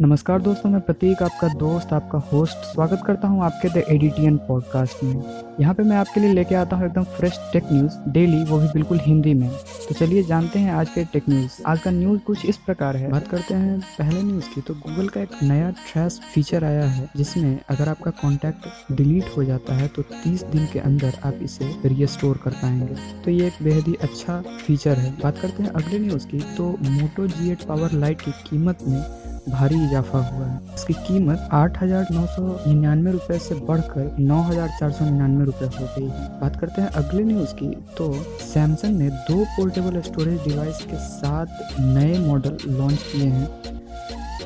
नमस्कार दोस्तों, मैं प्रतीक, आपका दोस्त, आपका होस्ट स्वागत करता हूँ आपके द एडिटियन पॉडकास्ट में। यहाँ पे मैं आपके लिए लेके आता हूँ एकदम फ्रेश टेक न्यूज़ डेली वो भी बिल्कुल हिंदी में। तो चलिए जानते हैं आज के टेक न्यूज़ आज का न्यूज़ कुछ इस प्रकार है। बात करते हैं पहले न्यूज़ की तो गूगल का एक नया ट्रैश फीचर आया है, जिसमें अगर आपका कॉन्टैक्ट डिलीट हो जाता है तो तीस दिन के अंदर आप इसे रिस्टोर कर पाएँगे। तो ये एक बेहद ही अच्छा फीचर है। बात करते हैं अगले न्यूज़ की तो मोटो जी पावर लाइट की कीमत में भारी इजाफा हुआ। है इसकी कीमत आठ हज़ार नौ सौ निन्यानवे रुपए से बढ़कर नौ हज़ार चार सौ निन्यानवे रुपए हो गई। है बात करते हैं अगले न्यूज़ की तो सैमसंग ने दो पोर्टेबल स्टोरेज डिवाइस के साथ नए मॉडल लॉन्च किए हैं।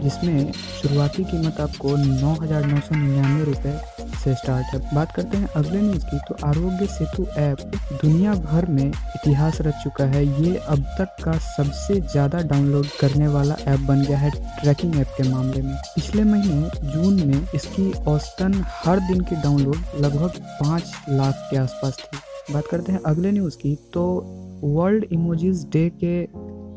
जिसमें शुरुआती कीमत आपको नौ हज़ार नौ सौ निन्यानवे से स्टार्ट है। बात करते हैं अगले न्यूज़ की तो आरोग्य सेतु ऐप दुनिया भर में इतिहास रच चुका है। ये अब तक का सबसे ज़्यादा डाउनलोड करने वाला ऐप बन गया है ट्रैकिंग ऐप के मामले में। पिछले महीने जून में इसकी औसतन हर दिन की डाउनलोड लगभग पाँच लाख के आसपास थी। बात करते हैं अगले न्यूज़ की तो वर्ल्ड इमोजीज डे के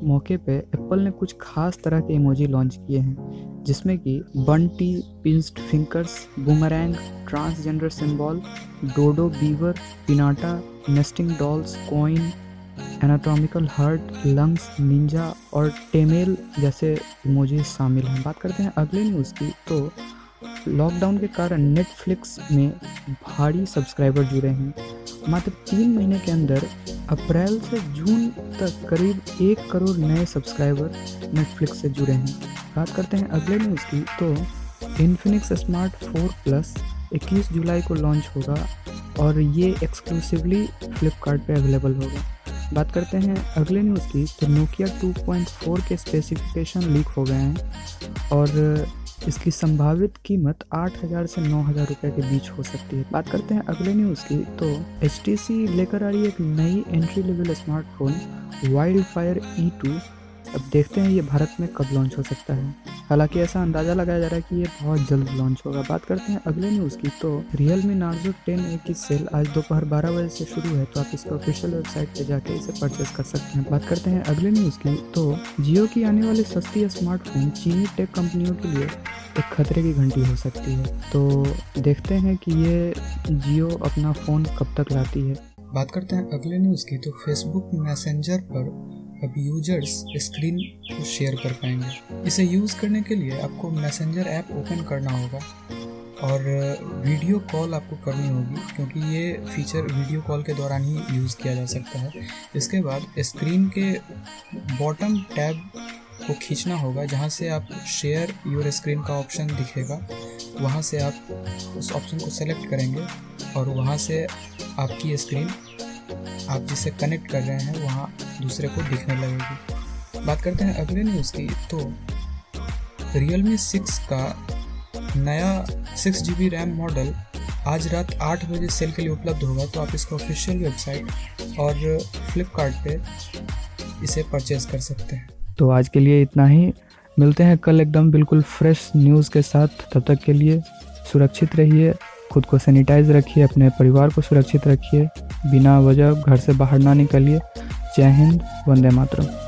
मौके पे एप्पल ने कुछ खास तरह के इमोजी लॉन्च किए हैं, जिसमें कि Bunty, pinched fingers, boomerang, transgender symbol, dodo beaver, pinata, nesting dolls, coin, anatomical heart, lungs, ninja और टेमेल जैसे इमोजी शामिल हैं। बात करते हैं अगले न्यूज़ की तो लॉकडाउन के कारण नेटफ्लिक्स में भारी सब्सक्राइबर जुड़े हैं। मात्र तीन महीने के अंदर अप्रैल से जून तक करीब एक करोड़ नए सब्सक्राइबर नेटफ्लिक्स से जुड़े हैं। बात करते हैं अगले न्यूज़ की तो इन्फिनिक्स स्मार्ट फोर प्लस 21 जुलाई को लॉन्च होगा और ये एक्सक्लूसिवली फ्लिपकार्ट अवेलेबल होगा। बात करते हैं अगले न्यूज़ की तो नोकिया 2.4 के स्पेसिफिकेशन लीक हो गए हैं और इसकी संभावित कीमत आठ हज़ार से नौ हज़ार रुपये के बीच हो सकती है। बात करते हैं अगले न्यूज़ की तो HTC लेकर आ रही है एक नई entry level smartphone wild fire E अब देखते हैं ये भारत में कब लॉन्च हो सकता है। हालाँकि ऐसा अंदाज़ा लगाया जा रहा है कि ये बहुत जल्द लॉन्च होगा। बात करते हैं अगले न्यूज़ की। तो Realme Narzo ten A की सेल आज दोपहर बारह बजे से शुरू है तो आप इसका ऑफिशियल वेबसाइट पे जाके इसे परचेस कर सकते हैं। बात करते हैं अगले न्यूज़ की। तो जियो की आने वाली सस्ती स्मार्टफ़ोन चीनी टेक कंपनियों के लिए एक खतरे की घंटी हो सकती है। तो देखते हैं कि ये जियो अपना फ़ोन कब तक लाती है। बात करते हैं अगले न्यूज़ की। तो फेसबुक मैसेंजर पर अब यूज़र्स स्क्रीन को शेयर कर पाएँगे। इसे यूज़ करने के लिए आपको मैसेंजर ऐप ओपन करना होगा और वीडियो कॉल आपको करनी होगी क्योंकि ये फीचर वीडियो कॉल के दौरान ही यूज़ किया जा सकता है। इसके बाद स्क्रीन के बॉटम टैब को खींचना होगा जहाँ से आप शेयर योर स्क्रीन का ऑप्शन दिखेगा। वहाँ से आप उस ऑप्शन को सेलेक्ट करेंगे और वहाँ से आपकी स्क्रीन आप जिसे कनेक्ट कर रहे हैं, वहाँ दूसरे को दिखने लगेगी। बात करते हैं अगले न्यूज़ की तो रियल मी सिक्स का नया six G B RAM model आज रात आठ बजे सेल के लिए उपलब्ध होगा तो आप इसका ऑफिशियल वेबसाइट और फ्लिपकार्ट पे इसे परचेज कर सकते हैं। तो आज के लिए इतना ही। मिलते हैं कल एकदम बिल्कुल फ्रेश न्यूज़ के साथ। तब तक के लिए सुरक्षित रहिए, खुद को सैनिटाइज रखिए, अपने परिवार को सुरक्षित रखिए, बिना वजह घर से बाहर ना निकलिए। जय हिंद वंदे मातरम।